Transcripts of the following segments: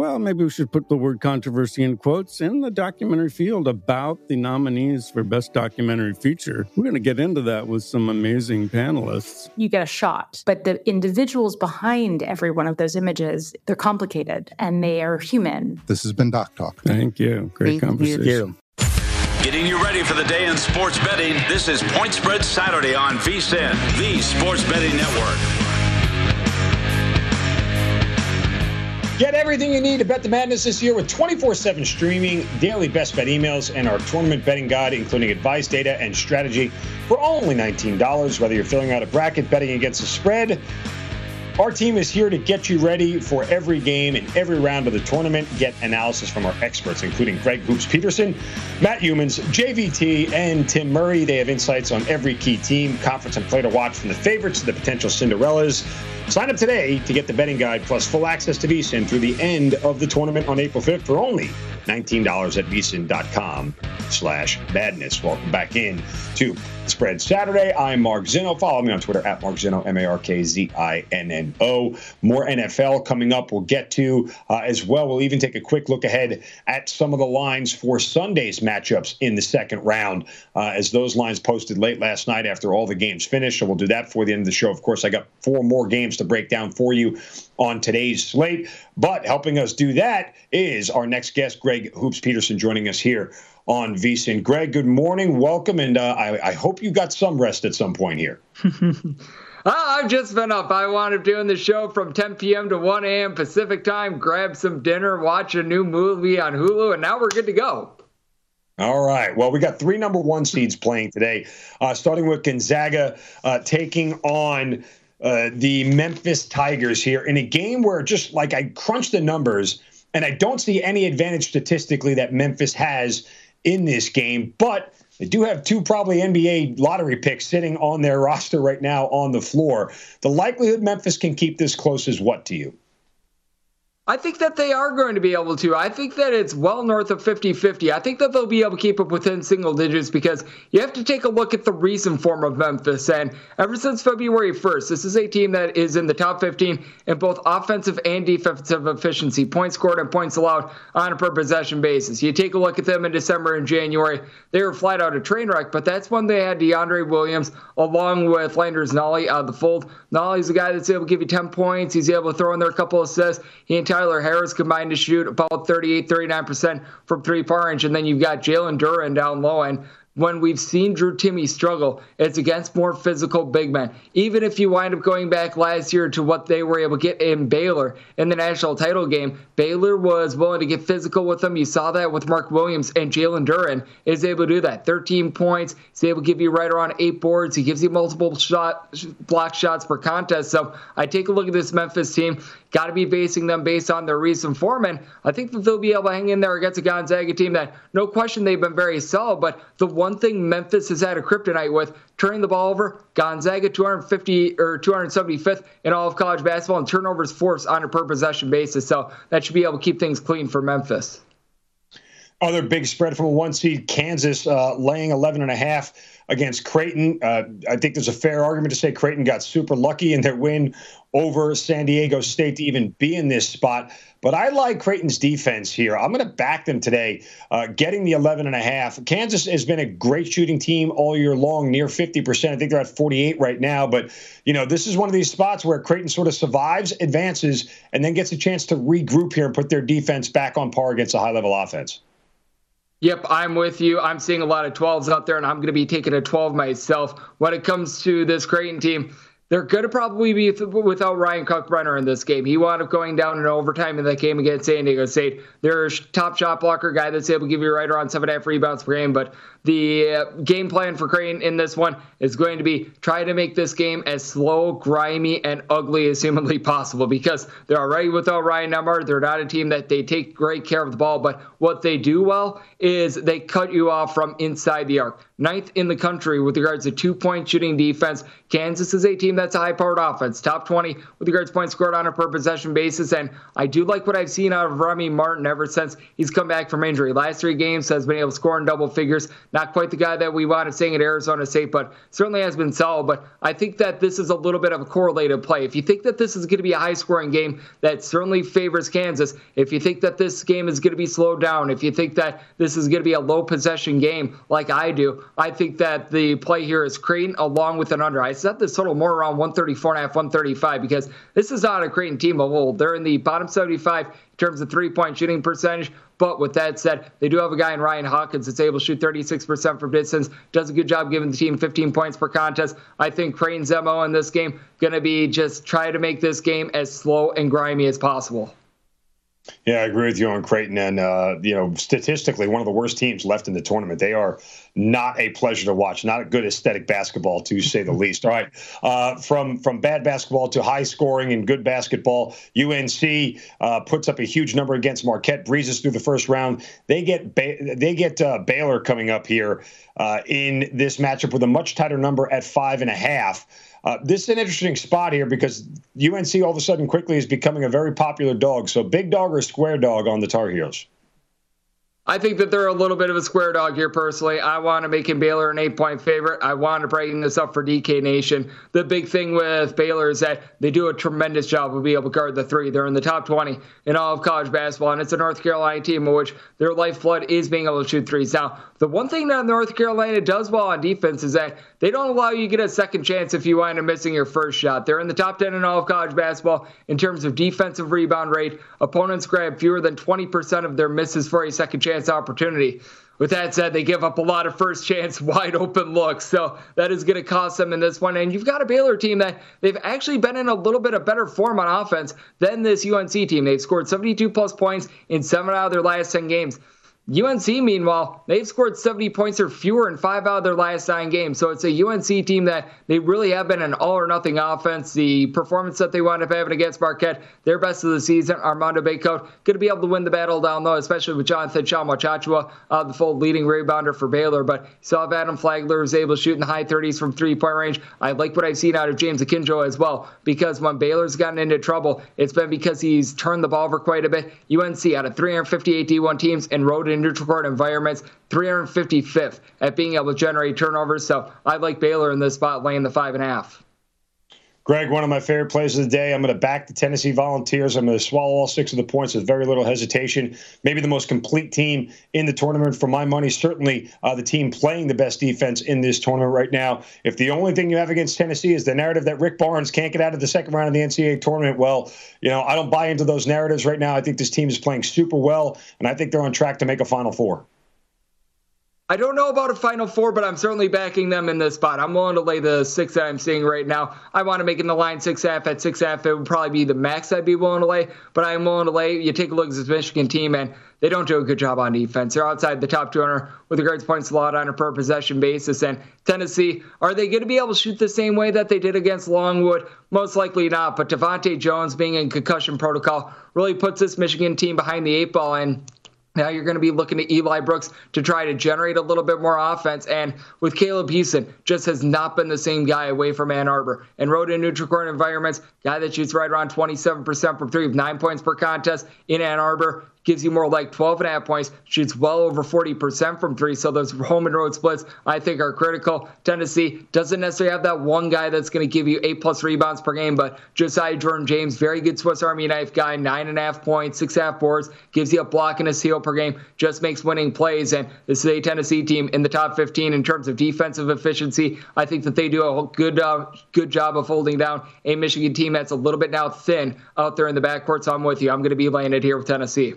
well, maybe we should put the word controversy in quotes in the documentary field about the nominees for Best Documentary Feature. We're going to get into that with some amazing panelists. You get a shot, but the individuals behind every one of those images, they're complicated and they are human. This has been Doc Talk. Thank you. Great conversation. Thank conversation. you. Getting you ready for the day in sports betting. This is Point Spread Saturday on VSIN, the Sports Betting Network. Get everything you need to bet the madness this year with 24 7 streaming, daily best bet emails, and our tournament betting guide, including advice, data, and strategy for only $19. Whether you're filling out a bracket, betting against the spread, our team is here to get you ready for every game and every round of the tournament. Get analysis from our experts, including Greg Hoops Peterson, Matt Youmans, JVT, and Tim Murray. They have insights on every key team, conference, and play to watch from the favorites to the potential Cinderellas. Sign up today to get the betting guide plus full access to VSIN through the end of the tournament on April 5th for only $19 at VSIN.com slash madness. Welcome back in to Spread Saturday. I'm Mark Zinno. Follow me on Twitter at Mark Zinno, M-A-R-K-Z-I-N-N-O. More NFL coming up we'll get to uh, as well. We'll even take a quick look ahead at some of the lines for Sunday's matchups in the second round uh, as those lines posted late last night after all the games finished. So we'll do that for the end of the show. Of course, I got four more games to break down for you on today's slate. But helping us do that is our next guest, Greg Hoops Peterson, joining us here on VSIN. Greg, good morning. Welcome. And uh, I, I hope you got some rest at some point here. Oh, I've just been up. I wound up doing the show from 10 p.m. to 1 a.m. Pacific time, grab some dinner, watch a new movie on Hulu, and now we're good to go. All right. Well, we got three number one seeds playing today, uh, starting with Gonzaga uh, taking on uh, the Memphis Tigers here in a game where just like I crunched the numbers and I don't see any advantage statistically that Memphis has in this game, but they do have two probably NBA lottery picks sitting on their roster right now on the floor. The likelihood Memphis can keep this close is what to you? I think that they are going to be able to. I think that it's well north of 50 50. I think that they'll be able to keep up within single digits because you have to take a look at the recent form of Memphis. And ever since February 1st, this is a team that is in the top 15 in both offensive and defensive efficiency, points scored and points allowed on a per possession basis. You take a look at them in December and January, they were flat out a train wreck, but that's when they had DeAndre Williams along with Landers Nolley out of the fold. Nolley's a guy that's able to give you 10 points. He's able to throw in there a couple assists. He and Tyler Harris combined to shoot about 38, 39% from three far range. And then you've got Jalen Duren down low. And when we've seen Drew Timme struggle, it's against more physical big men. Even if you wind up going back last year to what they were able to get in Baylor in the national title game, Baylor was willing to get physical with them. You saw that with Mark Williams and Jalen Duren is able to do that. 13 points. He's able to give you right around eight boards. He gives you multiple shot block shots per contest. So I take a look at this Memphis team. Got to be basing them based on their recent form, and I think that they'll be able to hang in there against a Gonzaga team that, no question, they've been very solid. But the one thing Memphis has had a kryptonite with turning the ball over. Gonzaga 250 or 275th in all of college basketball and turnovers forced on a per possession basis. So that should be able to keep things clean for Memphis. Other big spread from a one seed Kansas uh, laying 11 and a half against Creighton. Uh, I think there's a fair argument to say Creighton got super lucky in their win over San Diego State to even be in this spot. But I like Creighton's defense here. I'm going to back them today, uh, getting the 11 and a half. Kansas has been a great shooting team all year long, near 50%. I think they're at 48 right now. But, you know, this is one of these spots where Creighton sort of survives, advances, and then gets a chance to regroup here and put their defense back on par against a high level offense. Yep, I'm with you. I'm seeing a lot of 12s out there, and I'm going to be taking a 12 myself. When it comes to this Creighton team, they're going to probably be without Ryan Kalkbrenner in this game. He wound up going down in overtime in that game against San Diego State. Their top shot blocker guy that's able to give you right around seven and a half rebounds per game. But the uh, game plan for Creighton in this one is going to be try to make this game as slow, grimy, and ugly as humanly possible because they're already without Ryan Nembhard. They're not a team that they take great care of the ball, but what they do well is they cut you off from inside the arc. Ninth in the country with regards to two point shooting defense. Kansas is a team that's a high powered offense, top 20 with regards to points scored on a per possession basis. And I do like what I've seen out of Remy Martin ever since he's come back from injury. Last three games has been able to score in double figures. Not quite the guy that we wanted seeing at Arizona State, but certainly has been solid. But I think that this is a little bit of a correlated play. If you think that this is going to be a high scoring game, that certainly favors Kansas. If you think that this game is going to be slowed down, if you think that this is going to be a low possession game like I do, I think that the play here is Creighton along with an under. I set this total more around 134 and a half, 135 because this is not a Creighton team of old. They're in the bottom 75 in terms of three point shooting percentage. But with that said, they do have a guy in Ryan Hawkins that's able to shoot 36% from distance, does a good job giving the team 15 points per contest. I think Crane's MO in this game going to be just try to make this game as slow and grimy as possible. Yeah, I agree with you on Creighton. And, uh, you know, statistically, one of the worst teams left in the tournament. They are not a pleasure to watch, not a good aesthetic basketball, to say the least. All right. Uh, from, from bad basketball to high scoring and good basketball, UNC uh, puts up a huge number against Marquette, breezes through the first round. They get, ba- they get uh, Baylor coming up here uh, in this matchup with a much tighter number at five and a half. Uh, this is an interesting spot here because UNC all of a sudden quickly is becoming a very popular dog. So big dog or square dog on the Tar Heels? I think that they're a little bit of a square dog here, personally. I want to make him Baylor an eight point favorite. I want to bring this up for DK Nation. The big thing with Baylor is that they do a tremendous job of being able to guard the three. They're in the top 20 in all of college basketball, and it's a North Carolina team in which their lifeblood is being able to shoot threes. Now, the one thing that North Carolina does well on defense is that they don't allow you to get a second chance if you wind up missing your first shot. They're in the top 10 in all of college basketball in terms of defensive rebound rate. Opponents grab fewer than 20% of their misses for a second chance opportunity. With that said, they give up a lot of first chance wide open looks. So that is going to cost them in this one. And you've got a Baylor team that they've actually been in a little bit of better form on offense than this UNC team. They've scored 72 plus points in seven out of their last 10 games. UNC, meanwhile, they've scored 70 points or fewer in five out of their last nine games. So it's a UNC team that they really have been an all or nothing offense. The performance that they wound up having against Marquette, their best of the season, Armando Bacot, going to be able to win the battle down low, especially with Jonathan Tchamwa Tchatchoua, uh, the full leading rebounder for Baylor. But saw if Adam Flagler was able to shoot in the high 30s from three point range. I like what I've seen out of James Akinjo as well, because when Baylor's gotten into trouble, it's been because he's turned the ball over quite a bit. UNC out of 358 D1 teams and rode in neutral court environments, 355th at being able to generate turnovers. So I like Baylor in this spot, laying the five and a half. Greg, one of my favorite plays of the day. I'm going to back the Tennessee Volunteers. I'm going to swallow all six of the points with very little hesitation. Maybe the most complete team in the tournament for my money. Certainly uh, the team playing the best defense in this tournament right now. If the only thing you have against Tennessee is the narrative that Rick Barnes can't get out of the second round of the NCAA tournament, well, you know, I don't buy into those narratives right now. I think this team is playing super well, and I think they're on track to make a Final Four. I don't know about a Final Four, but I'm certainly backing them in this spot. I'm willing to lay the six that I'm seeing right now. I want to make in the line six half at six half. It would probably be the max I'd be willing to lay, but I'm willing to lay. You take a look at this Michigan team, and they don't do a good job on defense. They're outside the top 200 with regards points allowed on a per possession basis. And Tennessee, are they going to be able to shoot the same way that they did against Longwood? Most likely not. But DeVante' Jones being in concussion protocol really puts this Michigan team behind the eight ball. And now you're going to be looking at Eli Brooks to try to generate a little bit more offense. And with Caleb Houston, just has not been the same guy away from Ann Arbor. And road and neutral court environments, guy that shoots right around 27% from three, with nine points per contest in Ann Arbor gives you more like 12 and a half points, shoots well over 40% from three. So those home and road splits, I think, are critical. Tennessee doesn't necessarily have that one guy that's going to give you eight plus rebounds per game, but Josiah Jordan James, very good Swiss Army knife guy, nine and a half points, six and a half boards, gives you a block and a steal per game, just makes winning plays. And this is a Tennessee team in the top 15 in terms of defensive efficiency. I think that they do a good, uh, good job of holding down a Michigan team that's a little bit now thin out there in the backcourt. So I'm with you. I'm going to be laying it here with Tennessee.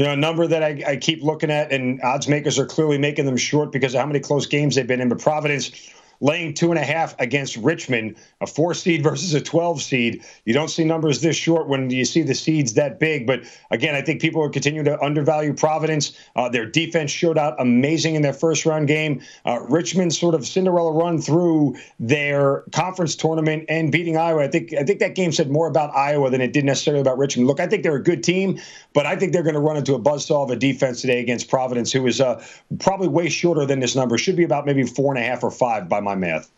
You know, a number that I, I keep looking at, and odds makers are clearly making them short because of how many close games they've been in. But Providence laying two and a half against Richmond, a four seed versus a 12 seed. You don't see numbers this short when you see the seeds that big. But again, I think people are continuing to undervalue Providence. Uh, their defense showed out amazing in their first round game. Uh, Richmond sort of Cinderella run through their conference tournament and beating Iowa. I think I think that game said more about Iowa than it did necessarily about Richmond. Look, I think they're a good team, but I think they're going to run into a buzzsaw of a defense today against Providence, who is uh, probably way shorter than this number. Should be about maybe four and a half or five by my my math.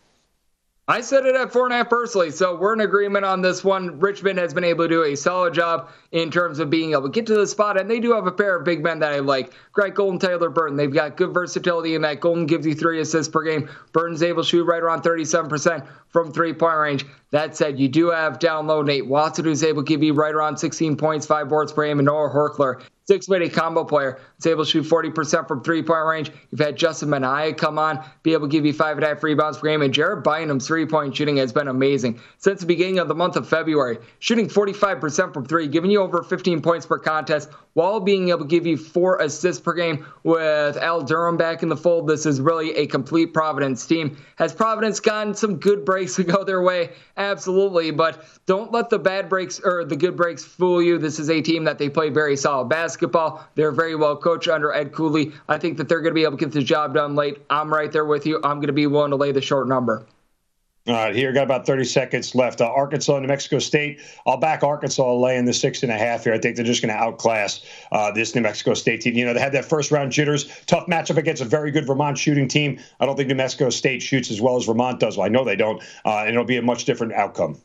I said it at four and a half personally, so we're in agreement on this one. Richmond has been able to do a solid job in terms of being able to get to the spot, and they do have a pair of big men that I like. Greg Golden, Tyler Burton. They've got good versatility in that. Golden gives you three assists per game. Burton's able to shoot right around 37% from three point range. That said, you do have down low Nate Watson, who's able to give you right around 16 points, five boards per game, and Noah Horchler six way combo player that's able to shoot 40% from three point range. You've had Justin Minaya come on, be able to give you five and a half rebounds per game. And Jared Bynum's three point shooting has been amazing since the beginning of the month of February, shooting 45% from three, giving you over 15 points per contest while being able to give you four assists per game with Al Durham back in the fold. This is really a complete Providence team. Has Providence gotten some good breaks to go their way? Absolutely, but don't let the bad breaks or the good breaks fool you. This is a team that they play very solid basketball. They're very well coached under Ed Cooley. I think that they're going to be able to get the job done late. I'm right there with you. I'm going to be willing to lay the short number. All right, here got about 30 seconds left. Uh, Arkansas, and New Mexico State. I'll back Arkansas laying the six and a half here. I think they're just going to outclass uh, this New Mexico State team. You know, they had that first round jitters, tough matchup against a very good Vermont shooting team. I don't think New Mexico State shoots as well as Vermont does. Well, I know they don't, uh, and it'll be a much different outcome.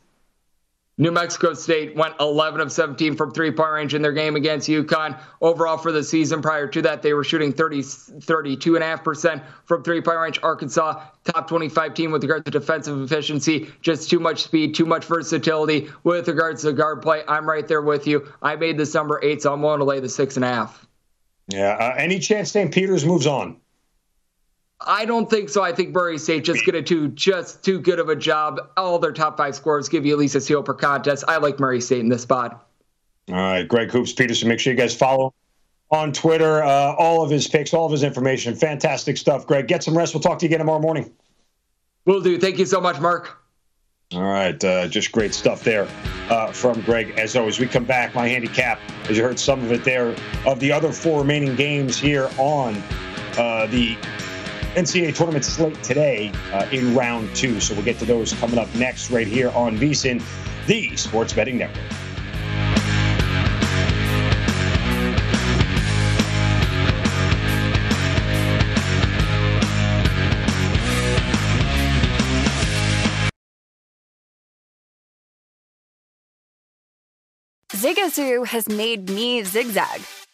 New Mexico State went 11 of 17 from three point range in their game against UConn. Overall, for the season prior to that, they were shooting 30, 32.5% from three point range. Arkansas, top 25 team with regard to defensive efficiency. Just too much speed, too much versatility with regards to guard play. I'm right there with you. I made this number eight, so I'm willing to lay the six and a half. Yeah. Uh, any chance St. Peter's moves on? I don't think so. I think Murray State just going to do just too good of a job. All their top five scores give you at least a seal per contest. I like Murray State in this spot. All right, Greg Hoops Peterson. Make sure you guys follow on Twitter. Uh, all of his picks, all of his information. Fantastic stuff, Greg. Get some rest. We'll talk to you again tomorrow morning. Will do. Thank you so much, Mark. All right, uh, just great stuff there uh, from Greg. As always, we come back. My handicap, as you heard some of it there, of the other four remaining games here on uh, the NCAA tournament slate today uh, in round two. So we'll get to those coming up next, right here on VSIN, the Sports Betting Network. Zigazoo has made me zigzag.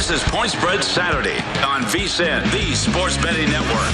This is Point Spread Saturday on VSIN, the Sports Betting Network.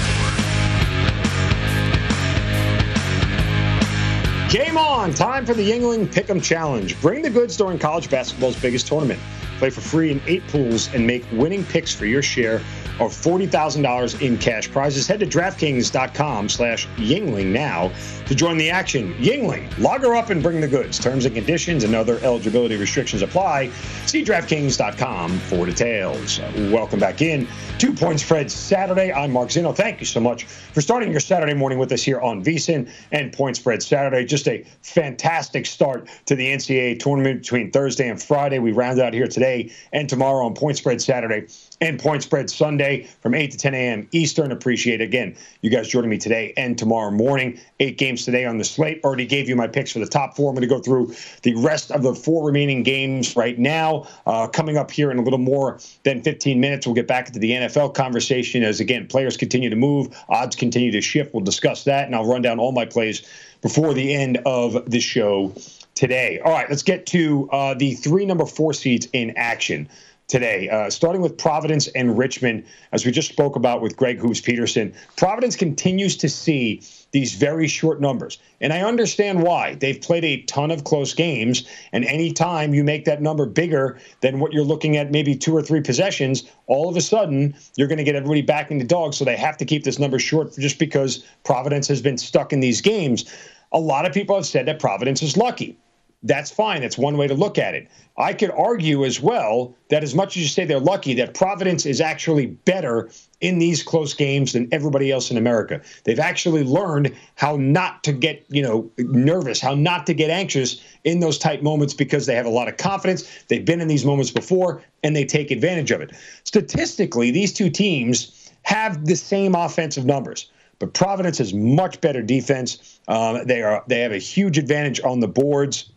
Game on! Time for the Yuengling Pick'em Challenge. Bring the goods during college basketball's biggest tournament. Play for free in eight pools and make winning picks for your share of $40,000 in cash prizes. Head to DraftKings.com slash Yuengling now to join the action. Yuengling, log her up and bring the goods. Terms and conditions and other eligibility restrictions apply. See DraftKings.com for details. Welcome back in. Two Point Spread Saturday. I'm Mark Zinno. Thank you so much for starting your Saturday morning with us here on VSIN and Point Spread Saturday. Just a fantastic start to the NCAA tournament between Thursday and Friday. We round out here today and tomorrow on Point Spread Saturday and Point Spread Sunday from 8 to 10 a.m. Eastern. Appreciate again you guys joining me today and tomorrow morning. Eight games today on the slate. Already gave you my picks for the top four. I'm going to go through the rest of the four remaining games right now. Uh, coming up here in a little more than 15 minutes, we'll get back into the NFL conversation as again players continue to move, odds continue to shift. We'll discuss that, and I'll run down all my plays before the end of the show today. All right, let's get to uh, the three number four seeds in action today, uh, starting with Providence and Richmond, as we just spoke about with Greg Hoops Peterson. Providence continues to see these very short numbers. And I understand why. They've played a ton of close games, and anytime you make that number bigger than what you're looking at, maybe two or three possessions, all of a sudden you're going to get everybody backing the dog. So they have to keep this number short just because Providence has been stuck in these games. A lot of people have said that Providence is lucky that's fine. That's one way to look at it. I could argue as well that as much as you say they're lucky, that Providence is actually better in these close games than everybody else in America. They've actually learned how not to get, you know, nervous, how not to get anxious in those tight moments because they have a lot of confidence. They've been in these moments before and they take advantage of it. Statistically, these two teams have the same offensive numbers. But Providence has much better defense. Um, they are they have a huge advantage on the boards.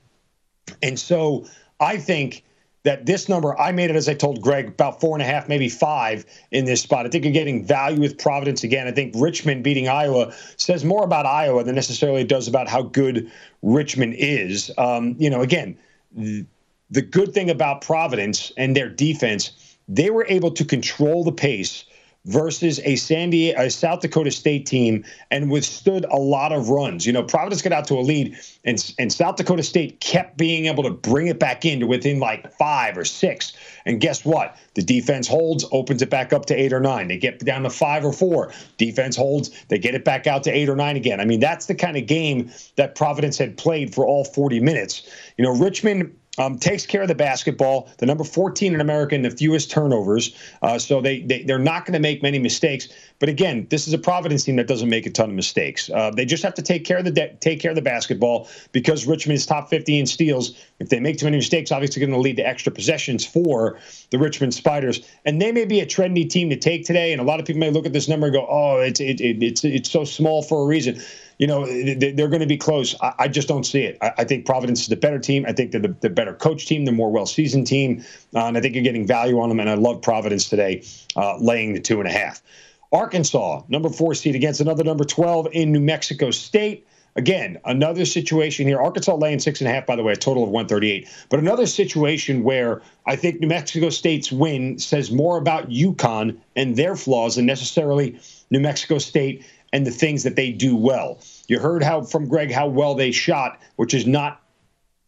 And so I think that this number, I made it as I told Greg, about four and a half, maybe five in this spot. I think you're getting value with Providence again. I think Richmond beating Iowa says more about Iowa than necessarily it does about how good Richmond is. Um, you know, again, the good thing about Providence and their defense, they were able to control the pace versus a San Diego, a South Dakota State team and withstood a lot of runs. You know, Providence got out to a lead, and and South Dakota State kept being able to bring it back into within like five or six. And guess what? The defense holds, opens it back up to eight or nine. They get down to five or four. Defense holds, they get it back out to eight or nine again. I mean, that's the kind of game that Providence had played for all 40 minutes. You know, Richmond um, takes care of the basketball. The number 14 in America in the fewest turnovers. Uh, so they, they, they're not going to make many mistakes. But again, this is a Providence team that doesn't make a ton of mistakes. Uh, they just have to take care of the de- take care of the basketball because Richmond is top 50 in steals. If they make too many mistakes, obviously going to lead to extra possessions for the Richmond Spiders. And they may be a trendy team to take today. And a lot of people may look at this number and go, "Oh, it's it, it, it's it's so small for a reason." You know, they're going to be close. I just don't see it. I think Providence is the better team. I think they're the, better coach team, the more well seasoned team. Uh, and I think you're getting value on them. And I love Providence today, uh, laying the two and a half. Arkansas, number four seed against another number 12 in New Mexico State. Again, another situation here. Arkansas laying six and a half, by the way, a total of 138. But another situation where I think New Mexico State's win says more about UConn and their flaws than necessarily New Mexico State and the things that they do well. You heard how from Greg how well they shot, which is not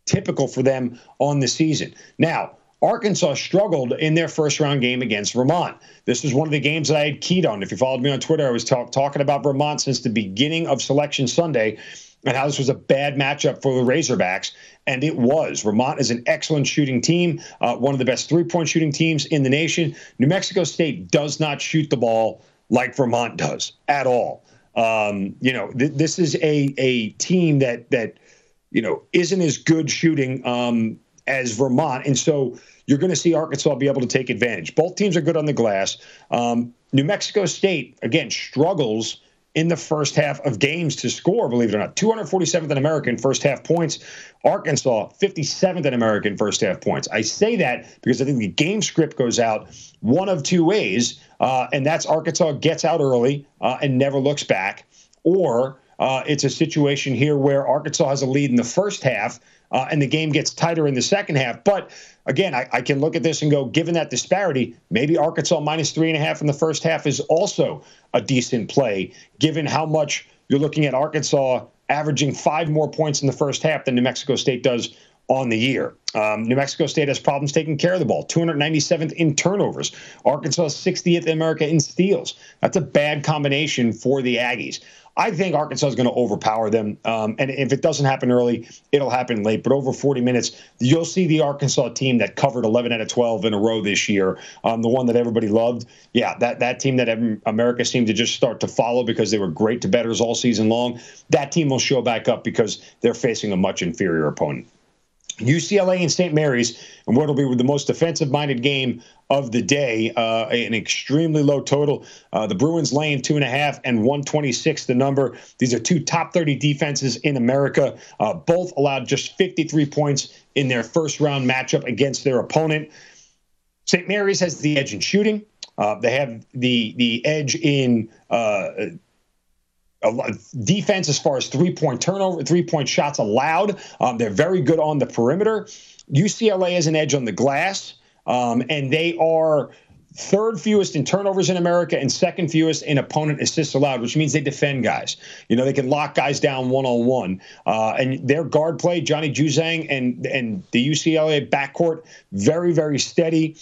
typical for them on the season. Now, Arkansas struggled in their first round game against Vermont. This was one of the games that I had keyed on. If you followed me on Twitter, I was talk, talking about Vermont since the beginning of Selection Sunday and how this was a bad matchup for the Razorbacks. And it was. Vermont is an excellent shooting team, uh, one of the best three point shooting teams in the nation. New Mexico State does not shoot the ball like Vermont does at all. Um, you know, th- this is a a team that that you know isn't as good shooting um, as Vermont, and so you're going to see Arkansas be able to take advantage. Both teams are good on the glass. Um, New Mexico State again struggles in the first half of games to score, believe it or not. 247th in American first half points. Arkansas, 57th in American first half points. I say that because I think the game script goes out one of two ways, uh, and that's Arkansas gets out early uh, and never looks back, or uh, it's a situation here where Arkansas has a lead in the first half uh, and the game gets tighter in the second half. But again, I, I, can look at this and go, given that disparity, maybe Arkansas minus three and a half in the first half is also a decent play, given how much you're looking at Arkansas averaging five more points in the first half than New Mexico State does on the year. Um, New Mexico State has problems taking care of the ball, 297th in turnovers. Arkansas 60th in America in steals. That's a bad combination for the Aggies. I think Arkansas is going to overpower them. Um, and if it doesn't happen early, it'll happen late. But over 40 minutes, you'll see the Arkansas team that covered 11 out of 12 in a row this year, um, the one that everybody loved. Yeah, that, that team that America seemed to just start to follow because they were great to betters all season long, that team will show back up because they're facing a much inferior opponent. UCLA and St. Mary's, and what will be the most defensive-minded game of the day. Uh, an extremely low total. Uh, the Bruins laying two and a half and 126 the number. These are two top 30 defenses in America. Uh, both allowed just 53 points in their first round matchup against their opponent. St. Mary's has the edge in shooting. Uh, they have the the edge in uh, defense as far as three point turnover, three point shots allowed. Um, they're very good on the perimeter. UCLA has an edge on the glass, um, and they are third fewest in turnovers in America and second fewest in opponent assists allowed, which means they defend guys. You know, they can lock guys down one on one. And their guard play, Johnny Juzang and and the UCLA backcourt, very very steady.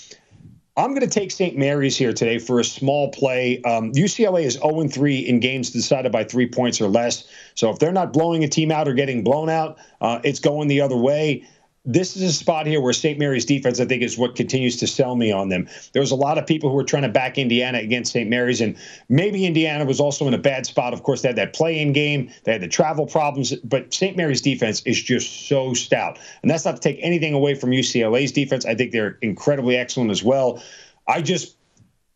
I'm going to take St. Mary's here today for a small play. Um, UCLA is 0 3 in games decided by three points or less. So if they're not blowing a team out or getting blown out, uh, it's going the other way this is a spot here where St. Mary's defense, I think, is what continues to sell me on them. There was a lot of people who were trying to back Indiana against St. Mary's, and maybe Indiana was also in a bad spot. Of course, they had that play-in game, they had the travel problems, but St. Mary's defense is just so stout. And that's not to take anything away from UCLA's defense. I think they're incredibly excellent as well. I just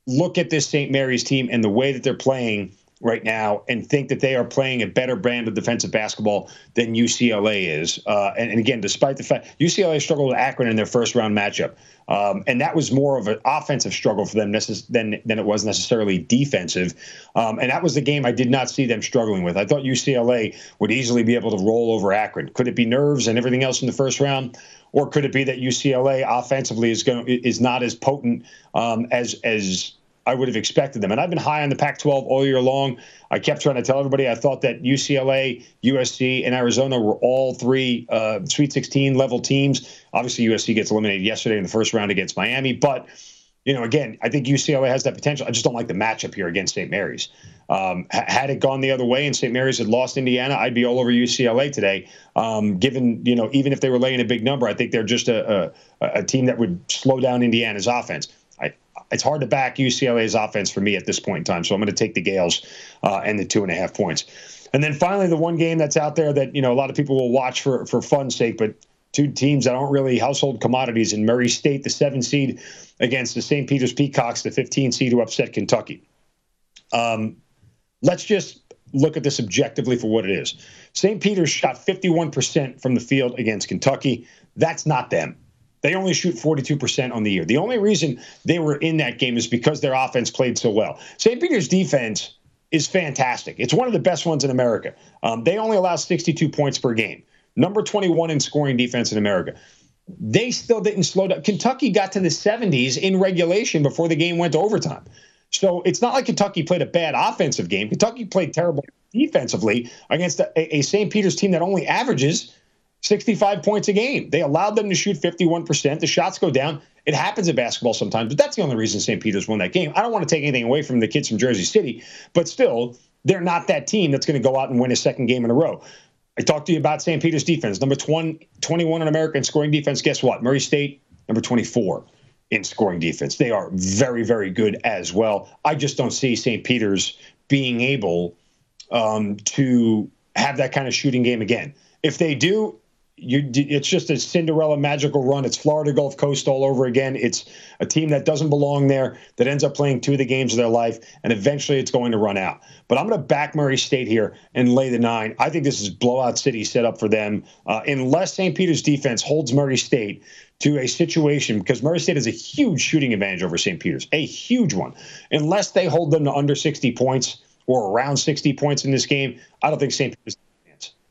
look at this St. Mary's team and the way that they're playing right now and think that they are playing a better brand of defensive basketball than UCLA is. Uh, and, and, again, despite the fact UCLA struggled with Akron in their first round matchup, um, and that was more of an offensive struggle for them necess- than than it was necessarily defensive. Um, and that was the game I did not see them struggling with. I thought UCLA would easily be able to roll over Akron. Could it be nerves and everything else in the first round? Or could it be that UCLA offensively is going is not as potent um, as as I would have expected them. And I've been high on the Pac 12 all year long. I kept trying to tell everybody I thought that UCLA, USC, and Arizona were all three uh, Sweet 16 level teams. Obviously, USC gets eliminated yesterday in the first round against Miami. But, you know, again, I think UCLA has that potential. I just don't like the matchup here against St. Mary's. Um, had it gone the other way and St. Mary's had lost Indiana, I'd be all over UCLA today. Um, given, you know, even if they were laying a big number, I think they're just a, a, a team that would slow down Indiana's offense it's hard to back UCLA's offense for me at this point in time. So I'm going to take the Gaels uh, and the two and a half points. And then finally, the one game that's out there that you know a lot of people will watch for for fun's sake, but two teams that aren't really household commodities in Murray State, the seven seed, against the St. Peter's Peacocks, the 15 seed who upset Kentucky. Um, let's just look at this objectively for what it is. St. Peter's shot 51% from the field against Kentucky. That's not them. They only shoot 42% on the year. The only reason they were in that game is because their offense played so well. St. Peter's defense is fantastic. It's one of the best ones in America. Um, they only allow 62 points per game, number 21 in scoring defense in America. They still didn't slow down. Kentucky got to the 70s in regulation before the game went to overtime. So it's not like Kentucky played a bad offensive game. Kentucky played terrible defensively against a, a St. Peter's team that only averages 65 points a game. They allowed them to shoot 51%. The shots go down. It happens in basketball sometimes, but that's the only reason St. Peter's won that game. I don't want to take anything away from the kids from Jersey City, but still, they're not that team that's going to go out and win a second game in a row. I talked to you about St. Peter's defense, number 20, 21 in American scoring defense. Guess what? Murray State, number 24 in scoring defense. They are very, very good as well. I just don't see St. Peter's being able um, to have that kind of shooting game again. If they do, you, it's just a Cinderella magical run. It's Florida Gulf Coast all over again. It's a team that doesn't belong there that ends up playing two of the games of their life, and eventually it's going to run out. But I'm going to back Murray State here and lay the nine. I think this is blowout city set up for them, uh, unless St. Peter's defense holds Murray State to a situation because Murray State has a huge shooting advantage over St. Peter's, a huge one. Unless they hold them to under 60 points or around 60 points in this game, I don't think St. Peter's.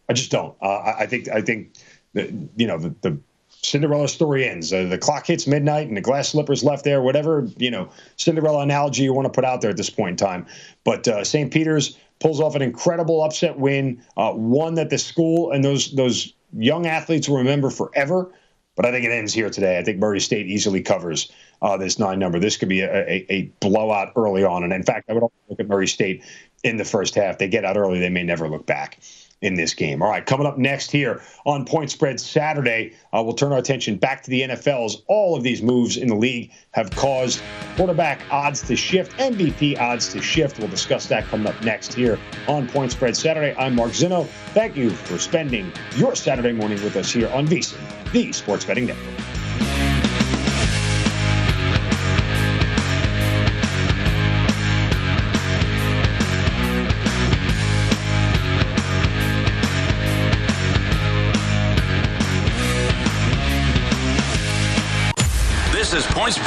I just don't. Uh, I think. I think the, you know, the, the Cinderella story ends. Uh, the clock hits midnight and the glass slippers left there, whatever, you know, Cinderella analogy you want to put out there at this point in time. But uh, St. Peter's pulls off an incredible upset win, uh, one that the school and those those young athletes will remember forever. But I think it ends here today. I think Murray State easily covers uh, this nine number. This could be a, a, a, blowout early on. And in fact, I would look at Murray State in the first half. They get out early, they may never look back in this game. All right, coming up next here on Point Spread Saturday, uh, we'll turn our attention back to the NFL as all of these moves in the league have caused quarterback odds to shift, MVP odds to shift. We'll discuss that coming up next here on Point Spread Saturday. I'm Mark Zinno. Thank you for spending your Saturday morning with us here on VSiN, the Sports Betting Network.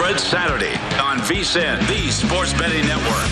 Spread Saturday on VSiN, the Sports Betting Network.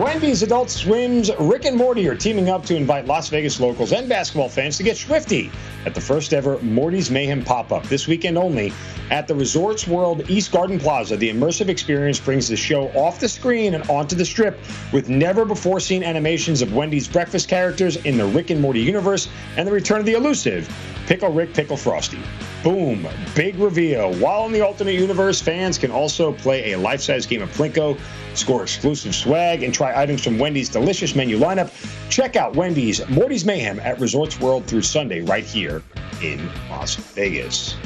Wendy's Adult Swim's Rick and Morty are teaming up to invite Las Vegas locals and basketball fans to get schwifty at the first ever Morty's Mayhem pop up this weekend only at the Resorts World East Garden Plaza. The immersive experience brings the show off the screen and onto the strip with never before seen animations of Wendy's breakfast characters in the Rick and Morty universe and the return of the elusive Pickle Rick, Pickle Frosty. Boom, big reveal. While in the alternate universe, fans can also play a life size game of Plinko, score exclusive swag, and try items from Wendy's delicious menu lineup. Check out Wendy's Morty's Mayhem at Resorts World through Sunday right here in Las Vegas.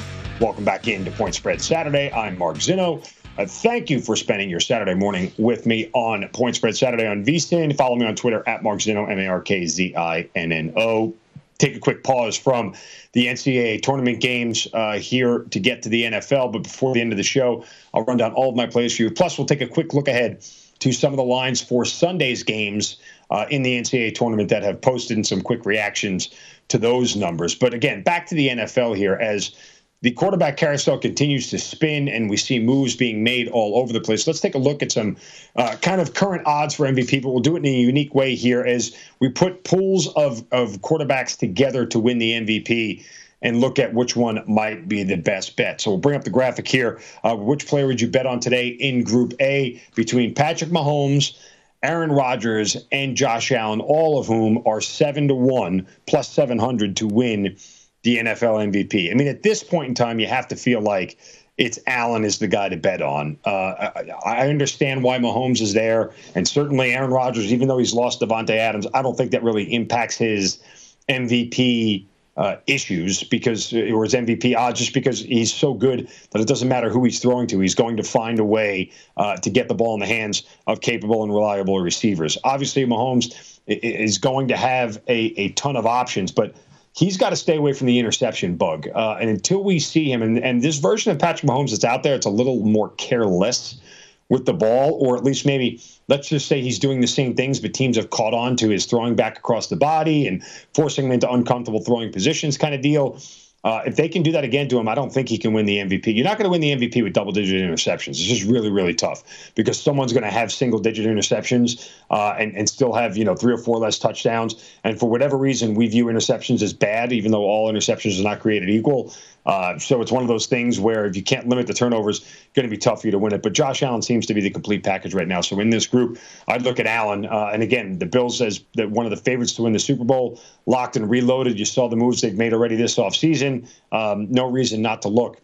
Welcome back into Point Spread Saturday. I'm Mark Zinno. Uh, thank you for spending your Saturday morning with me on Point Spread Saturday on VSiN. Follow me on Twitter at Mark Zinno, M A R K Z I N N O take a quick pause from the NCAA tournament games uh, here to get to the NFL. But before the end of the show, I'll run down all of my plays for you. Plus, we'll take a quick look ahead to some of the lines for Sunday's games uh, in the NCAA tournament that have posted and some quick reactions to those numbers. But again, back to the NFL here as the quarterback carousel continues to spin and we see moves being made all over the place. Let's take a look at some uh, kind of current odds for MVP, but we'll do it in a unique way here as we put pools of, of quarterbacks together to win the MVP. and look at which one might be the best bet. So we'll bring up the graphic here. Uh, which player would you bet on today in Group A between Patrick Mahomes, Aaron Rodgers, and Josh Allen, all of whom are seven to one plus seven hundred to win the NFL MVP. I mean, at this point in time, you have to feel like it's Allen is the guy to bet on. Uh, I, I, understand why Mahomes is there, and certainly Aaron Rodgers, even though he's lost Davante Adams, I don't think that really impacts his MVP uh, issues because or his MVP odds just because he's so good that it doesn't matter who he's throwing to. He's going to find a way uh, to get the ball in the hands of capable and reliable receivers. Obviously, Mahomes is going to have a, a ton of options, but he's got to stay away from the interception bug. Uh, and until we see him, and, and this version of Patrick Mahomes that's out there, it's a little more careless with the ball, or at least maybe let's just say he's doing the same things, but teams have caught on to his throwing back across the body and forcing him into uncomfortable throwing positions kind of deal. Uh, if they can do that again to him, I don't think he can win the MVP. You're not going to win the MVP with double digit interceptions. It's just really, really tough because someone's going to have single digit interceptions uh, and, and still have, you know, three or four less touchdowns. And for whatever reason, we view interceptions as bad, even though all interceptions are not created equal. Uh, so it's one of those things where if you can't limit the turnovers, it's going to be tough for you to win it. But Josh Allen seems to be the complete package right now. So in this group, I'd look at Allen. Uh, and again, the Bills as that one of the favorites to win the Super Bowl, locked and reloaded. You saw the moves they've made already this offseason. Um, no reason not to look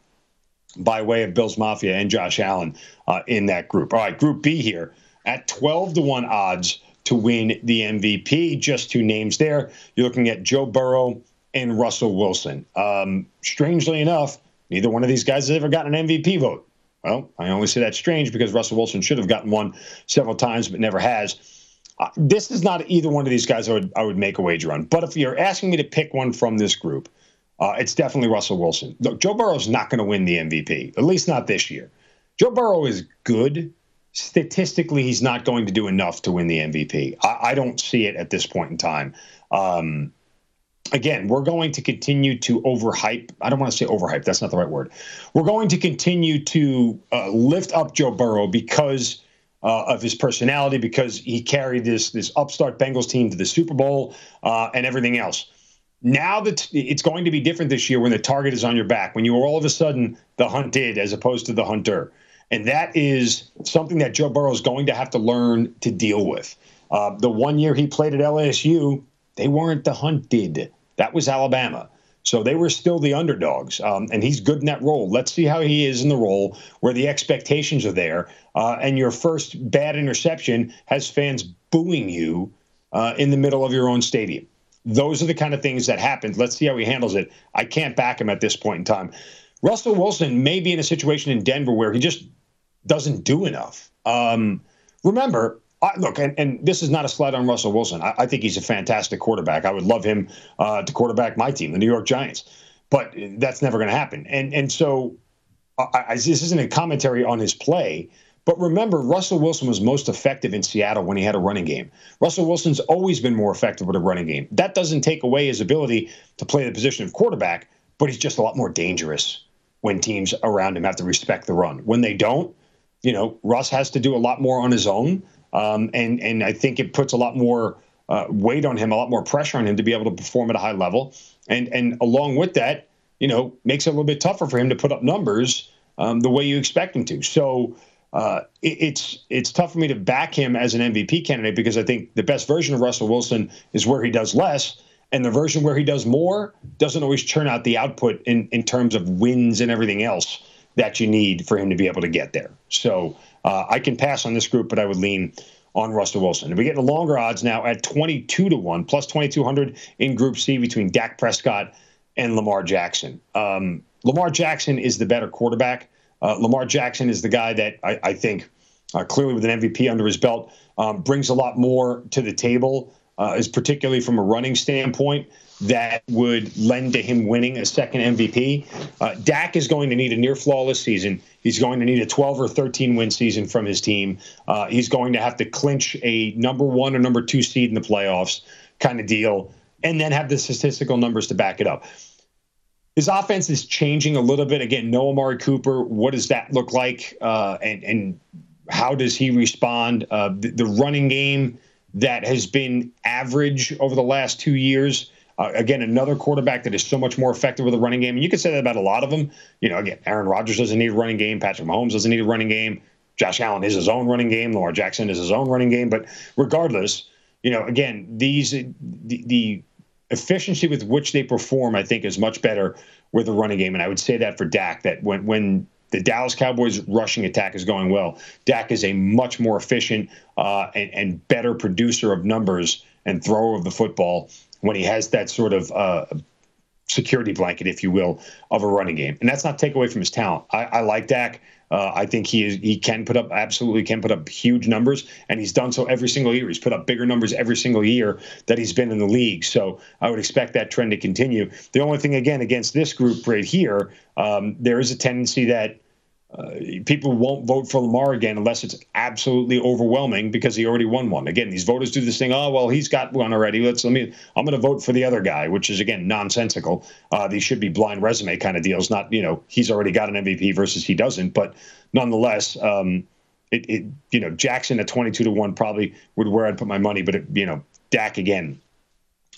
by way of Bills Mafia and Josh Allen uh, in that group. All right, Group B here at 12 to 1 odds to win the MVP. Just two names there. You're looking at Joe Burrow and Russell Wilson. Um, strangely enough, neither one of these guys has ever gotten an MVP vote. Well, I only say that's strange because Russell Wilson should have gotten one several times, but never has. Uh, this is not either one of these guys I would I would make a wager on. But if you're asking me to pick one from this group, uh, it's definitely Russell Wilson. Look, Joe Burrow's not going to win the MVP, at least not this year. Joe Burrow is good. Statistically, he's not going to do enough to win the MVP. I, I don't see it at this point in time. Um, again, we're going to continue to overhype. I don't want to say overhype. That's not the right word. We're going to continue to uh, lift up Joe Burrow because uh, of his personality, because he carried this this upstart Bengals team to the Super Bowl uh, and everything else. Now that it's going to be different this year when the target is on your back, when you are all of a sudden the hunted as opposed to the hunter. And that is something that Joe Burrow is going to have to learn to deal with. Uh, the one year he played at LSU, they weren't the hunted. That was Alabama. So they were still the underdogs, um, and he's good in that role. Let's see how he is in the role where the expectations are there, uh, and your first bad interception has fans booing you uh, in the middle of your own stadium. Those are the kind of things that happen. Let's see how he handles it. I can't back him at this point in time. Russell Wilson may be in a situation in Denver where he just doesn't do enough. Um, remember, I, look, and, and, this is not a slight on Russell Wilson. I, I, think he's a fantastic quarterback. I would love him uh, to quarterback my team, the New York Giants, but that's never going to happen. And and so I, this isn't a commentary on his play, but remember, Russell Wilson was most effective in Seattle when he had a running game. Russell Wilson's always been more effective with a running game. That doesn't take away his ability to play the position of quarterback, but he's just a lot more dangerous when teams around him have to respect the run. When they don't, you know, Russ has to do a lot more on his own. Um, and and I think it puts a lot more uh, weight on him, a lot more pressure on him to be able to perform at a high level. And and along with that, you know, makes it a little bit tougher for him to put up numbers um, the way you expect him to. So. Uh, it, it's it's tough for me to back him as an MVP candidate because I think the best version of Russell Wilson is where he does less, and the version where he does more doesn't always churn out the output in in terms of wins and everything else that you need for him to be able to get there. So uh, I can pass on this group, but I would lean on Russell Wilson. And we get the longer odds now at 22 to 1, plus 2,200 in Group C between Dak Prescott and Lamar Jackson. Um, Lamar Jackson is the better quarterback. Uh, Lamar Jackson is the guy that I, I think, uh, clearly with an MVP under his belt, um, brings a lot more to the table, uh, is particularly from a running standpoint that would lend to him winning a second MVP. Uh, Dak is going to need a near flawless season. He's going to need a 12 or 13 win season from his team. Uh, he's going to have to clinch a number one or number two seed in the playoffs kind of deal, and then have the statistical numbers to back it up. His offense is changing a little bit. Again, no Amari Cooper. What does that look like? Uh, and, and how does he respond? Uh, the, the running game that has been average over the last two years Uh, again, another quarterback that is so much more effective with a running game. And you can say that about a lot of them. You know, again, Aaron Rodgers doesn't need a running game. Patrick Mahomes doesn't need a running game. Josh Allen is his own running game. Lamar Jackson is his own running game. But regardless, you know, again, these the, the efficiency with which they perform, I think, is much better with the running game. And I would say that for Dak, that when when the Dallas Cowboys rushing attack is going well, Dak is a much more efficient uh, and, and better producer of numbers and thrower of the football when he has that sort of uh, security blanket, if you will, of a running game. And that's not take away from his talent. I, I like Dak. Uh, I think he is, he can put up absolutely can put up huge numbers, and he's done so every single year. He's put up bigger numbers every single year that he's been in the league. So I would expect that trend to continue. The only thing again against this group right here, um, there is a tendency that uh, people won't vote for Lamar again unless it's absolutely overwhelming because he already won one. Again, these voters do this thing. Oh well, he's got one already. Let's let me. I'm going to vote for the other guy, which is again nonsensical. Uh, these should be blind resume kind of deals. Not you know he's already got an MVP versus he doesn't. But nonetheless, um, it, it you know Jackson at 22 to one probably would where I'd put my money. But it, you know Dak again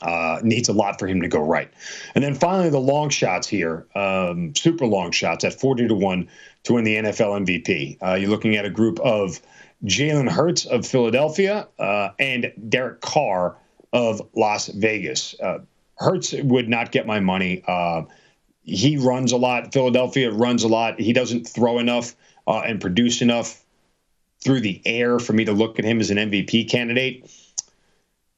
uh, needs a lot for him to go right. And then finally, the long shots here, um, super long shots at 40 to 1 to win the NFL MVP. Uh, you're looking at a group of Jalen Hurts of Philadelphia uh, and Derek Carr of Las Vegas. Uh, Hurts would not get my money. Uh, he runs a lot. Philadelphia runs a lot. He doesn't throw enough uh, and produce enough through the air for me to look at him as an MVP candidate.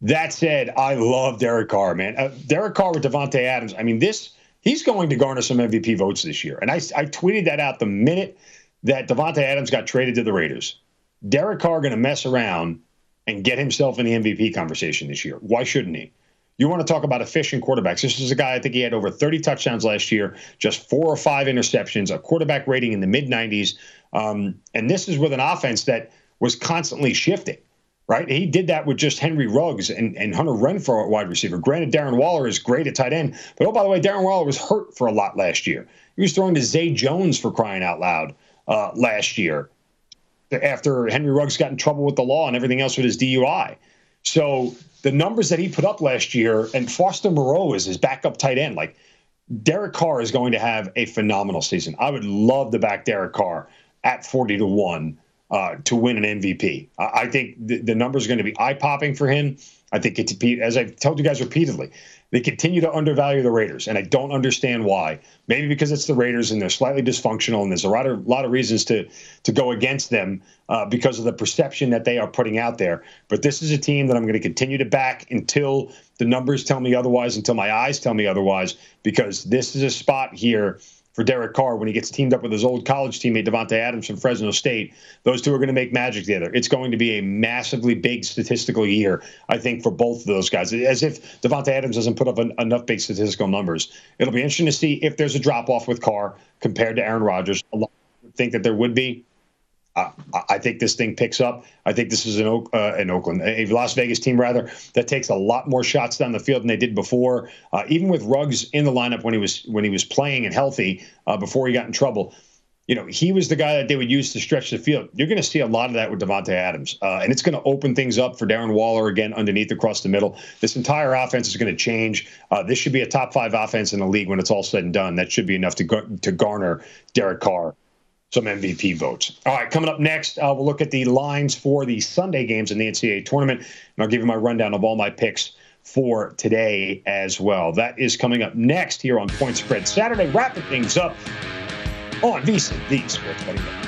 That said, I love Derek Carr, man. Uh, Derek Carr with Davante Adams. I mean, this he's going to garner some MVP votes this year. And I, I tweeted that out the minute that Davante Adams got traded to the Raiders. Derek Carr going to mess around and get himself in the MVP conversation this year. Why shouldn't he? You want to talk about efficient quarterbacks. This is a guy I think he had over 30 touchdowns last year, just four or five interceptions, a quarterback rating in the mid 90s. Um, and this is with an offense that was constantly shifting right? He did that with just Henry Ruggs and, and Hunter Renfrow at wide receiver. Granted, Darren Waller is great at tight end, but oh, by the way, Darren Waller was hurt for a lot last year. He was thrown to Zay Jones for crying out loud uh, last year after Henry Ruggs got in trouble with the law and everything else with his DUI. So the numbers that he put up last year, and Foster Moreau is his backup tight end. Like Derek Carr is going to have a phenomenal season. I would love to back Derek Carr at 40 to 1 uh, to win an MVP. I, I think the, the numbers are going to be eye popping for him. I think it's as I've told you guys repeatedly, they continue to undervalue the Raiders, and I don't understand why. Maybe because it's the Raiders and they're slightly dysfunctional, and there's a lot of lot of reasons to to go against them uh, because of the perception that they are putting out there. But this is a team that I'm going to continue to back until the numbers tell me otherwise, until my eyes tell me otherwise, because this is a spot here for Derek Carr when he gets teamed up with his old college teammate Davante Adams from Fresno State. Those two are going to make magic together. It's going to be a massively big statistical year, I think, for both of those guys. As if Davante Adams doesn't put up an, enough big statistical numbers. It'll be interesting to see if there's a drop off with Carr compared to Aaron Rodgers. A lot think that there would be. I think this thing picks up. I think this is an, uh, an Oakland, a Las Vegas team rather that takes a lot more shots down the field than they did before. Uh, even with Ruggs in the lineup when he was when he was playing and healthy uh, before he got in trouble, you know he was the guy that they would use to stretch the field. You're going to see a lot of that with Davante Adams, uh, and it's going to open things up for Darren Waller again underneath across the middle. This entire offense is going to change. Uh, this should be a top five offense in the league when it's all said and done. That should be enough to to garner Derek Carr some MVP votes. All right, coming up next, uh, we'll look at the lines for the Sunday games in the NCAA tournament, and I'll give you my rundown of all my picks for today as well. That is coming up next here on Point Spread Saturday, wrapping things up on VSiN, the Sports Betting Network.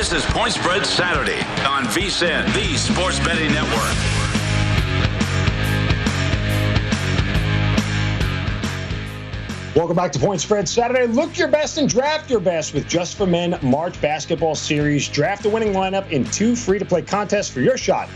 This is Point Spread Saturday on VSIN, the Sports Betting Network. Welcome back to Point Spread Saturday. Look your best and draft your best with Just for Men March Basketball Series. Draft a winning lineup in two free to play contests for your shot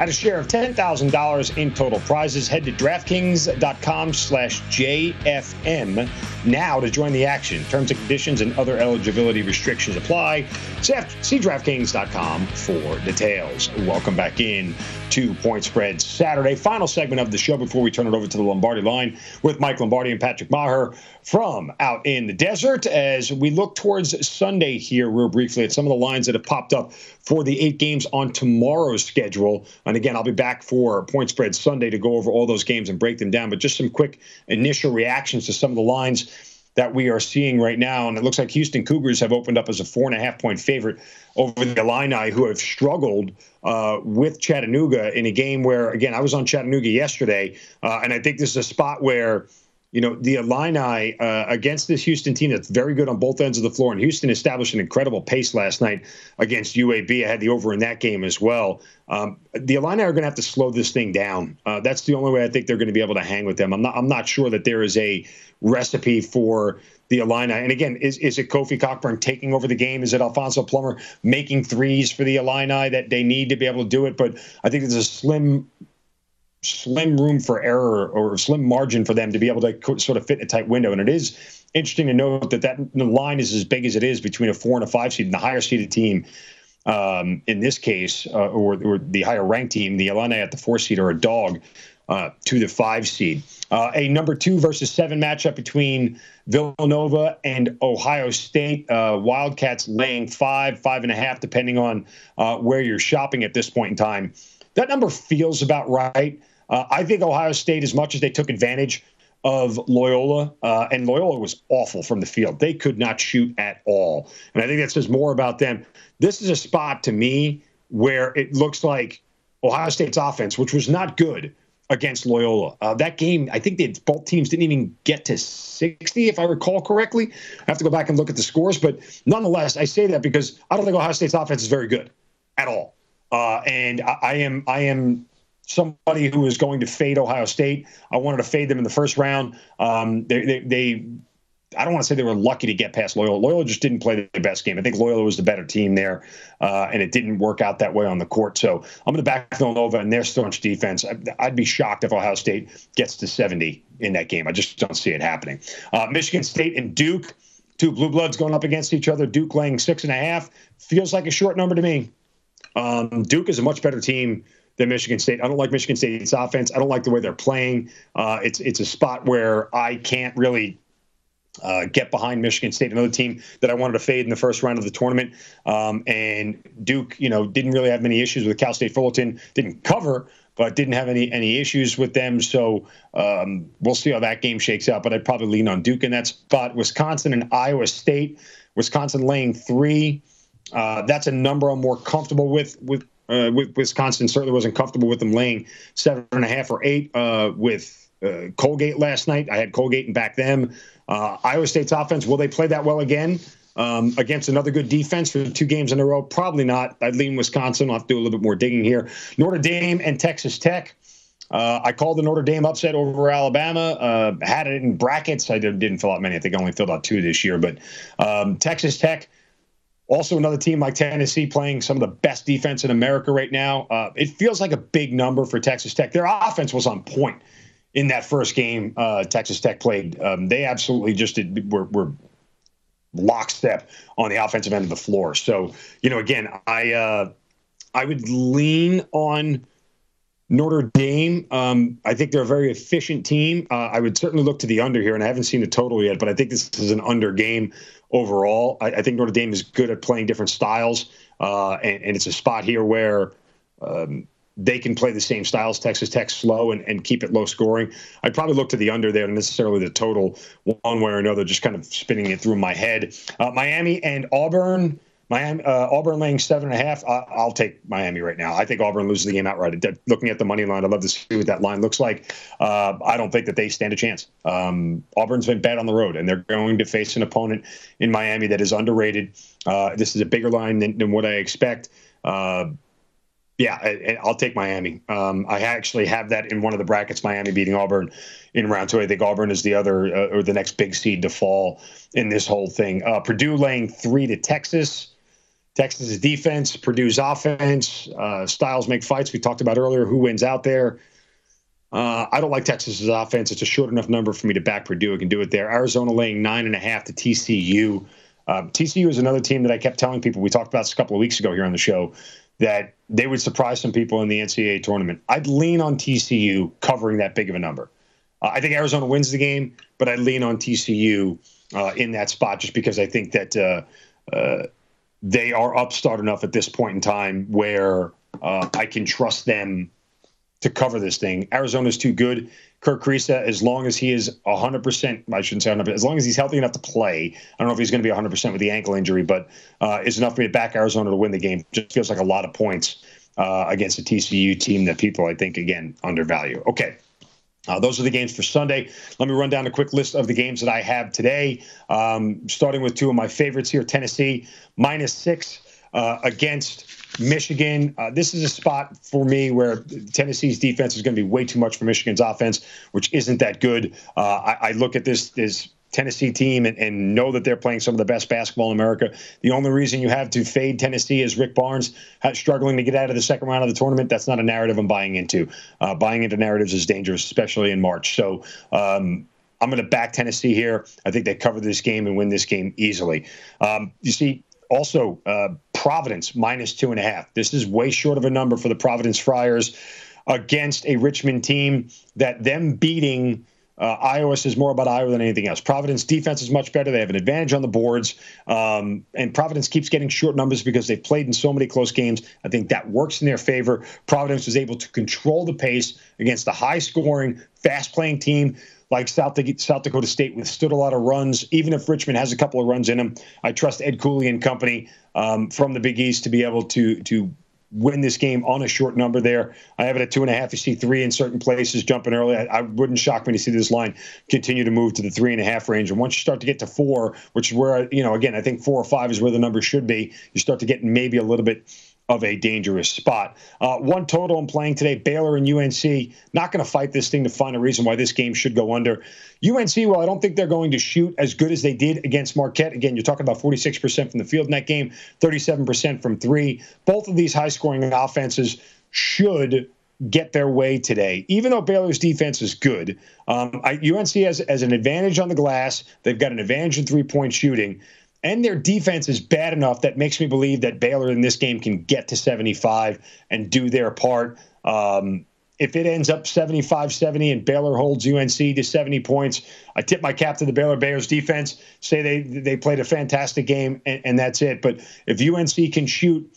at a share of $10,000 in total prizes. Head to DraftKings.com slash JFM now to join the action. Terms and conditions and other eligibility restrictions apply. See DraftKings.com for details. Welcome back in to Point Spread Saturday. Final segment of the show before we turn it over to the Lombardi line with Mike Lombardi and Patrick Maher from out in the desert as we look towards Sunday here real briefly at some of the lines that have popped up for the eight games on tomorrow's schedule. And again, I'll be back for Point Spread Sunday to go over all those games and break them down. But just some quick initial reactions to some of the lines that we are seeing right now. And it looks like Houston Cougars have opened up as a four and a half point favorite over the Illini, who have struggled uh, with Chattanooga in a game where, again, I was on Chattanooga yesterday, uh, and I think this is a spot where. You know, the Illini uh, against this Houston team that's very good on both ends of the floor. And Houston established an incredible pace last night against UAB. I had the over in that game as well. Um, the Illini are going to have to slow this thing down. Uh, that's the only way I think they're going to be able to hang with them. I'm not. I'm not sure that there is a recipe for the Illini. And again, is, is it Kofi Cockburn taking over the game? Is it Alfonso Plummer making threes for the Illini that they need to be able to do it? But I think there's a slim slim room for error or slim margin for them to be able to sort of fit a tight window. And it is interesting to note that that the line is as big as it is between a four and a five seed and the higher seeded team. Um, in this case, uh, or, or, the higher ranked team, the Illini at the four seed are a dog uh, to the five seed. Uh, a number two versus seven matchup between Villanova and Ohio State. Uh, Wildcats laying five, five and a half, depending on uh, where you're shopping at this point in time. That number feels about right. Uh, I think Ohio State, as much as they took advantage of Loyola, uh, and Loyola was awful from the field. They could not shoot at all. And I think that says more about them. This is a spot to me where it looks like Ohio State's offense, which was not good against Loyola. Uh, that game, I think they, both teams didn't even get to 60, if I recall correctly. I have to go back and look at the scores, but nonetheless, I say that because I don't think Ohio State's offense is very good at all. Uh, and I, I, am I am somebody who is going to fade Ohio State. I wanted to fade them in the first round. Um, they, they, they I don't want to say they were lucky to get past Loyola. Loyola just didn't play the best game. I think Loyola was the better team there, uh, and it didn't work out that way on the court. So I'm going to back Villanova and their staunch defense. I'd be shocked if Ohio State gets to 70 in that game. I just don't see it happening. Uh, Michigan State and Duke, two blue bloods going up against each other. Duke laying six and a half feels like a short number to me. Um, Duke is a much better team than Michigan State. I don't like Michigan State's offense. I don't like the way they're playing. Uh, it's it's a spot where I can't really uh, get behind Michigan State, another team that I wanted to fade in the first round of the tournament. Um, and Duke, you know, didn't really have many issues with Cal State Fullerton. Didn't cover, but didn't have any any issues with them. So um, we'll see how that game shakes out. But I'd probably lean on Duke in that spot. Wisconsin and Iowa State. Wisconsin laying three. Uh, that's a number I'm more comfortable with. With uh, Wisconsin, certainly wasn't comfortable with them laying seven and a half or eight. Uh, with uh, Colgate last night, I had Colgate and back them. Uh, Iowa State's offense, will they play that well again um, against another good defense for two games in a row? Probably not. I'd lean Wisconsin. I'll have to do a little bit more digging here. Notre Dame and Texas Tech. Uh, I called the Notre Dame upset over Alabama. Uh, had it in brackets. I didn't fill out many. I think I only filled out two this year. But um, Texas Tech, also another team like Tennessee, playing some of the best defense in America right now. Uh, it feels like a big number for Texas Tech. Their offense was on point in that first game uh, Texas Tech played. Um, they absolutely just did, were, were lockstep on the offensive end of the floor. So, you know, again, I uh, I would lean on Notre Dame. Um, I think they're a very efficient team. Uh, I would certainly look to the under here, and I haven't seen the total yet, but I think this is an under game overall. I, I think Notre Dame is good at playing different styles, uh, and, and, it's a spot here where. Um, they can play the same styles, Texas Tech slow and, and keep it low scoring. I'd probably look to the under there, and necessarily the total one way or another, just kind of spinning it through my head. Uh, Miami and Auburn. Miami, uh, Auburn laying seven and a half. I, will take Miami right now. I think Auburn loses the game outright. Looking at the money line, I'd love to see what that line looks like. Uh, I don't think that they stand a chance. Um, Auburn's been bad on the road, and they're going to face an opponent in Miami that is underrated. Uh, this is a bigger line than, than what I expect. Uh, yeah, I, will take Miami. Um, I actually have that in one of the brackets, Miami beating Auburn in round two. I think Auburn is the other uh, or the next big seed to fall in this whole thing. Uh, Purdue laying three to Texas. Texas's defense, Purdue's offense, uh, styles make fights. We talked about earlier who wins out there. Uh, I don't like Texas's offense. It's a short enough number for me to back Purdue. I can do it there. Arizona laying nine and a half to TCU. Um, TCU is another team that I kept telling people. We talked about this a couple of weeks ago here on the show that they would surprise some people in the NCAA tournament. I'd lean on TCU covering that big of a number. Uh, I think Arizona wins the game, but I'd lean on TCU uh, in that spot just because I think that uh, uh they are upstart enough at this point in time where uh, I can trust them to cover this thing. Arizona's too good. Kerr Kriisa, as long as he is 100%, I shouldn't say 100%, as long as he's healthy enough to play, I don't know if he's going to be 100% with the ankle injury, but uh, is enough for me to back Arizona to win the game. Just feels like a lot of points uh, against a TCU team that people, I think, again, undervalue. Okay. Uh, those are the games for Sunday. Let me run down a quick list of the games that I have today. Um, starting with two of my favorites here Tennessee, minus six uh, against Michigan, uh, this is a spot for me where Tennessee's defense is going to be way too much for Michigan's offense, which isn't that good. Uh, I, I, look at this this Tennessee team and, and, know that they're playing some of the best basketball in America. The only reason you have to fade Tennessee is Rick Barnes struggling to get out of the second round of the tournament. That's not a narrative I'm buying into. Uh, buying into narratives is dangerous, especially in March. So. Um, I'm going to back Tennessee here. I think they cover this game and win this game easily. Um, you see, also, uh, Providence minus two and a half. This is way short of a number for the Providence Friars against a Richmond team that them beating uh, Iowa is more about Iowa than anything else. Providence defense is much better. They have an advantage on the boards. Um, and Providence keeps getting short numbers because they've played in so many close games. I think that works in their favor. Providence was able to control the pace against a high scoring, fast playing team like South, South Dakota State withstood a lot of runs. Even if Richmond has a couple of runs in them, I trust Ed Cooley and company um, from the Big East to be able to to win this game on a short number there. I have it at two and a half. You see three in certain places jumping early. I, I, wouldn't shock me to see this line continue to move to the three and a half range. And once you start to get to four, which is where, you know, again, I think four or five is where the number should be, you start to get maybe a little bit of a dangerous spot. Uh, one total I'm playing today Baylor and UNC. Not going to fight this thing to find a reason why this game should go under. UNC, well, I don't think they're going to shoot as good as they did against Marquette. Again, you're talking about 46% from the field in that game, 37% from three. Both of these high scoring offenses should get their way today. Even though Baylor's defense is good, um, I, UNC has, has an advantage on the glass. They've got an advantage in three point shooting and their defense is bad enough that makes me believe that Baylor in this game can get to 75 and do their part. Um, if it ends up 75 70 and Baylor holds UNC to 70 points, I tip my cap to the Baylor Bears defense, say they, they played a fantastic game, and, and that's it. But if UNC can shoot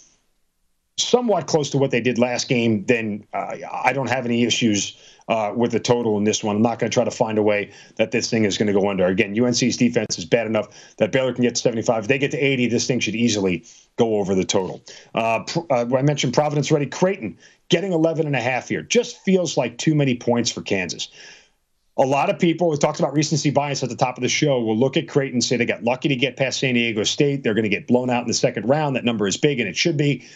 somewhat close to what they did last game, then uh, I don't have any issues uh, with the total in this one. I'm not going to try to find a way that this thing is going to go under. Again, UNC's defense is bad enough that Baylor can get to 75. If they get to 80, this thing should easily go over the total. Uh, uh, I mentioned Providence ready. Creighton getting 11 and a half here just feels like too many points for Kansas. A lot of people, we talked about recency bias at the top of the show, will look at Creighton and say they got lucky to get past San Diego State. They're going to get blown out in the second round. That number is big, and it should be.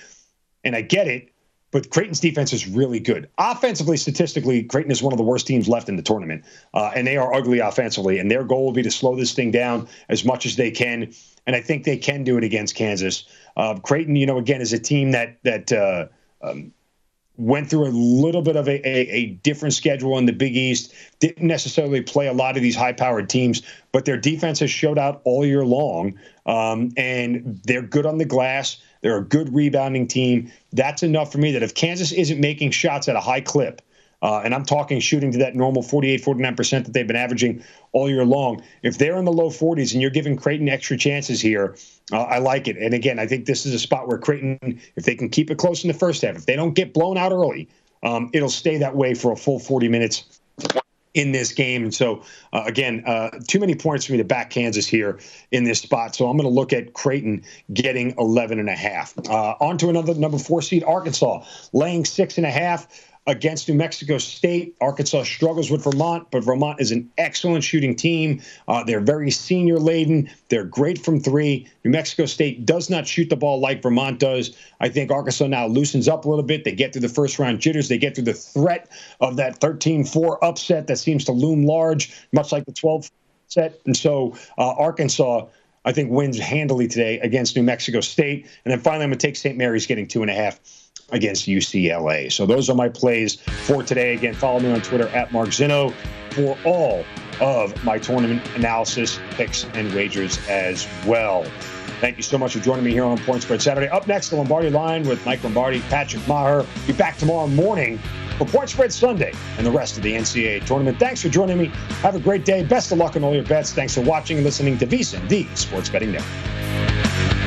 And I get it but Creighton's defense is really good. Offensively, statistically, Creighton is one of the worst teams left in the tournament, uh, and they are ugly offensively. And their goal will be to slow this thing down as much as they can. And I think they can do it against Kansas. Uh, Creighton, you know, again, is a team that that uh, um, went through a little bit of a, a, a, different schedule in the Big East. Didn't necessarily play a lot of these high-powered teams, but their defense has showed out all year long, um, and they're good on the glass. They're a good rebounding team. That's enough for me that if Kansas isn't making shots at a high clip, uh, and I'm talking shooting to that normal 48, 49% that they've been averaging all year long. If they're in the low 40s and you're giving Creighton extra chances here, uh, I like it. And again, I think this is a spot where Creighton, if they can keep it close in the first half, if they don't get blown out early, um, it'll stay that way for a full 40 minutes in this game. And so, uh, again, uh, too many points for me to back Kansas here in this spot. So I'm going to look at Creighton getting 11 and a half. Uh, on to another number four seed, Arkansas, laying six and a half against New Mexico State. Arkansas struggles with Vermont, but Vermont is an excellent shooting team. Uh, they're very senior laden. They're great from three. New Mexico State does not shoot the ball like Vermont does. I think Arkansas now loosens up a little bit. They get through the first round jitters. They get through the threat of that 13 4 upset that seems to loom large, much like the 12 set. And so uh, Arkansas. I think wins handily today against New Mexico State. And then finally, I'm going to take St. Mary's getting two and a half against UCLA. So those are my plays for today. Again, follow me on Twitter at Mark Zinno for all of my tournament analysis, picks, and wagers as well. Thank you so much for joining me here on Point Spread Saturday. Up next, the Lombardi line with Mike Lombardi, Patrick Maher. Be back tomorrow morning for Point Spread Sunday and the rest of the NCAA tournament. Thanks for joining me. Have a great day. Best of luck on all your bets. Thanks for watching and listening to VSiN, the Sports Betting Network.